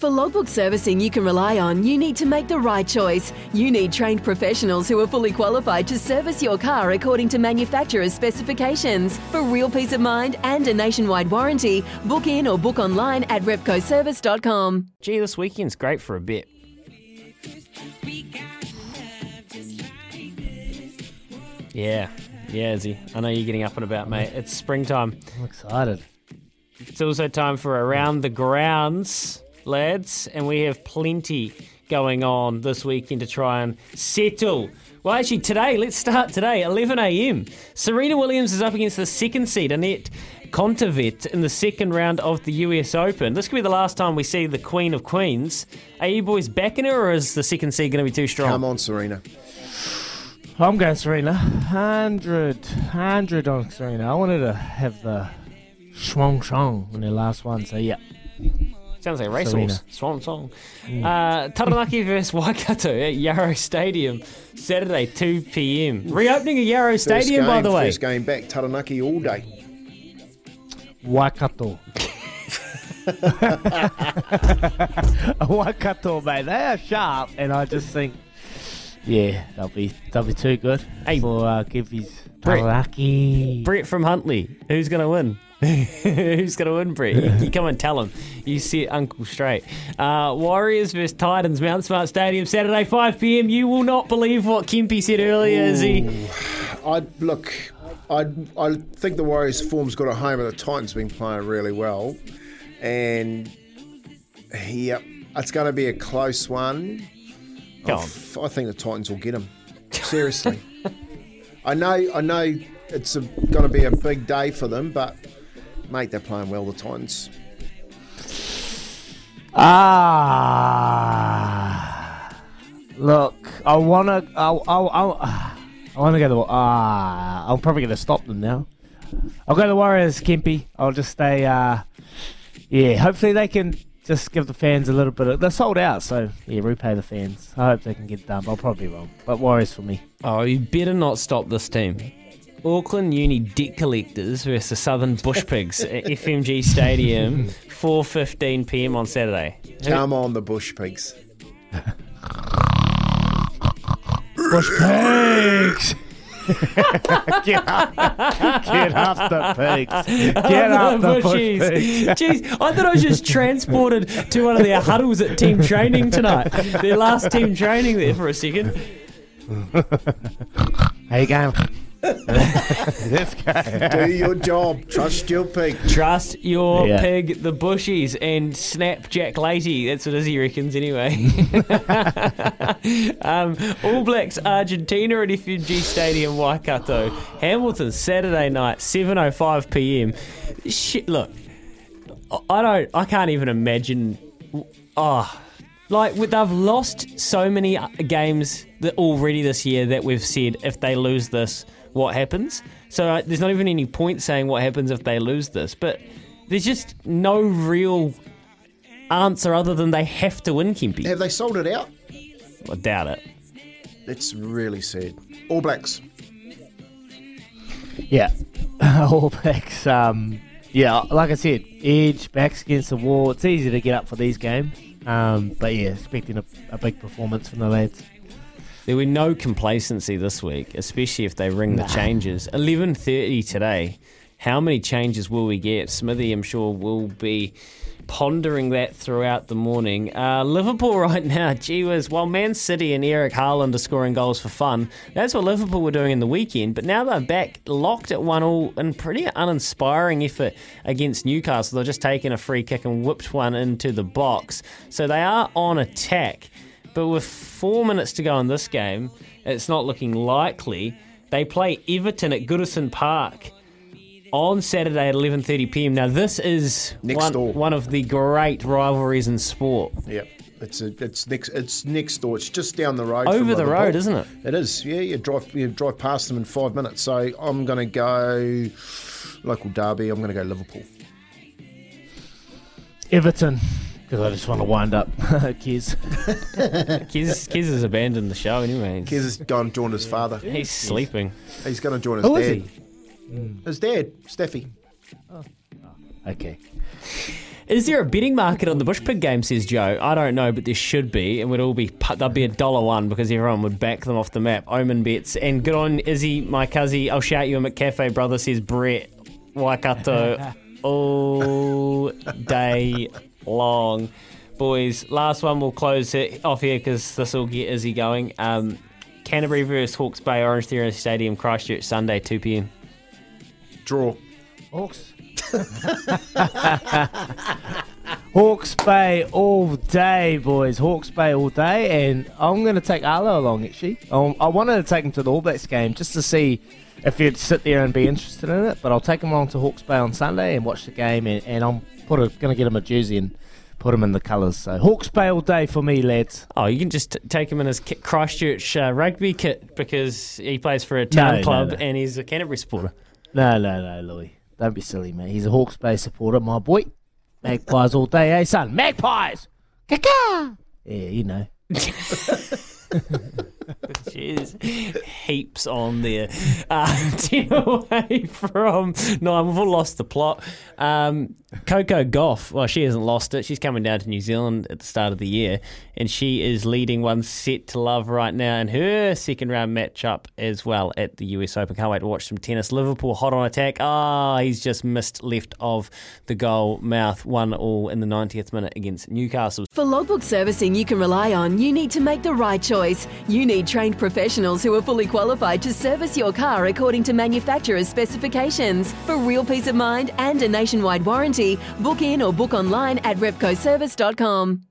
For logbook servicing you can rely on, you need to make the right choice. You need trained professionals who are fully qualified to service your car according to manufacturer's specifications. For real peace of mind and a nationwide warranty, book in or book online at repcoservice.com. Gee, this weekend's great for a bit. Yeah, yeah, Izzy. I know you're getting up and about, mate. It's springtime. I'm excited. It's also time for Around the Grounds, lads, and we have plenty going on this weekend to try and settle. Well, actually, today, let's start today, 11 a.m. Serena Williams is up against the second seed, Anett Kontaveit, in the second round of the US Open. This could be the last time we see the Queen of Queens. Are you boys backing her, or is the second seed going to be too strong? Come on, Serena. I'm going Serena. 100, 100 on Serena. I wanted to have the Schwong Shong in the last one, so yeah. Sounds like a Serena. racehorse. Swan song. Uh, Taranaki versus Waikato at Yarrow Stadium, Saturday, 2 p.m. Reopening of Yarrow First Stadium, by the way. First game back, Taranaki all day. Waikato. Waikato, mate. They are sharp, and I just think, yeah, they'll be they'll be too good Hey, for uh, Gibby's Taranaki. Brett from Huntly. Who's going to win? Who's going to win, Brett? You, you come and tell him. You set Uncle straight. Uh, Warriors versus Titans, Mount Smart Stadium, Saturday, 5 p.m. You will not believe what Kempy said earlier, is he? I look. I I think the Warriors' form's got a home, and the Titans been playing really well, and yep, it's going to be a close one. Go I on. f- I think the Titans will get them. Seriously, I know. I know it's going to be a big day for them, but mate, they're playing well. The Titans. Ah, look, I wanna, I'll, I'll, I'll, I wanna go to. Ah, I'm probably gonna stop them now. I'll go to the Warriors, Kempy. I'll just stay. Uh, yeah, hopefully they can just give the fans a little bit. of... They're sold out, so yeah, repay the fans. I hope they can get it done. But I'll probably be wrong. But Warriors for me. Oh, you better not stop this team. Auckland Uni Debt Collectors versus Southern Bush Pigs at FMG Stadium, 4.15 p.m. on Saturday. Come on, the Bush Pigs. Bush pigs. get up, get up the pigs. Get up the bush bushies. pigs. Jeez, I thought I was just transported to one of their huddles at team training tonight. Their last team training there for a second. How you going? Let's go. Do your job. Trust your pig. Trust your Yeah. pig, the bushies, and snap Jack Lazy. That's what Izzy reckons anyway. um, All Blacks Argentina at FMG Stadium, Waikato. Hamilton, Saturday night, 7.05 p.m. Shit, look, I don't, I can't even imagine. Oh, like with- they've lost so many uh, games that already this year that we've said if they lose this, what happens? So uh, there's not even any point saying what happens if they lose this, but there's just no real answer other than they have to win, Kempy. Have they sold it out? I doubt it. It's really sad. All Blacks. Yeah, All Blacks. Um, yeah, like I said, edge backs against the wall. It's easy to get up for these games. Um, but yeah, expecting a, a big performance from the lads. There were no complacency this week, especially if they ring the changes. Eleven thirty today. How many changes will we get? Smithy, I'm sure, will be pondering that throughout the morning. Uh, Liverpool right now, gee whiz, while Man City and Erling Haaland are scoring goals for fun, that's what Liverpool were doing in the weekend. But now they're back locked at one all in pretty uninspiring effort against Newcastle. They're just taking a free kick and whipped one into the box. So they are on attack. But with four minutes to go in this game, it's not looking likely. They play Everton at Goodison Park on Saturday at 11:30 p.m. Now this is one, one of the great rivalries in sport. Yep. It's a, it's next it's next door. It's just down the road. Over from the road, isn't it? It is. Yeah, you drive you drive past them in five minutes. So I'm going to go local derby. I'm going to go Liverpool. Everton. Because I just want to wind up Kiz. Kiz, Kiz has abandoned the show anyway. Kez has gone and joined his father. He's sleeping. He's going to join his Who is dad. he? His dad, Steffi. Oh. Okay. Is there a betting market on the bush pig game? Says Joe. I don't know, but there should be, and we'd all be pu- there'd be a dollar one because everyone would back them off the map. Omen bets and good on Izzy, my cousin. I'll shout you a McCafe brother. Says Brett Waikato all day long. Boys, last one we'll close it off here because this will get Izzy going. Um, Canterbury versus Hawke's Bay Orangetheory Stadium, Christchurch, Sunday, 2 p.m. Draw. Hawks. Hawke's Bay all day, boys. Hawke's Bay all day, and I'm going to take Arlo along. Actually, um, I wanted to take him to the All Blacks game just to see if he'd sit there and be interested in it. But I'll take him along to Hawke's Bay on Sunday and watch the game, and, and I'm put going to get him a jersey and put him in the colours. So Hawke's Bay all day for me, lads. Oh, you can just t- take him in his Christchurch uh, rugby kit because he plays for a town No, no, club no. and he's a Canterbury supporter. No, no, no, Louis. Don't be silly, mate. He's a Hawke's Bay supporter, my boy. Magpies all day, eh, son? Magpies! Kaka! Yeah, you know. Heaps on there. Uh, 10 away from nine. We've all lost the plot. Um, Coco Gauff, well, she hasn't lost it. She's coming down to New Zealand at the start of the year, and she is leading one set to love right now in her second round matchup as well at the US Open. Can't wait to watch some tennis. Liverpool hot on attack. Ah, he's just missed left of the goal mouth. One all in the 90th minute against Newcastle. For logbook servicing you can rely on, you need to make the right choice. You need trained professionals who are fully qualified to service your car according to manufacturer's specifications. For real peace of mind and a nationwide warranty, book in or book online at repcoservice.com.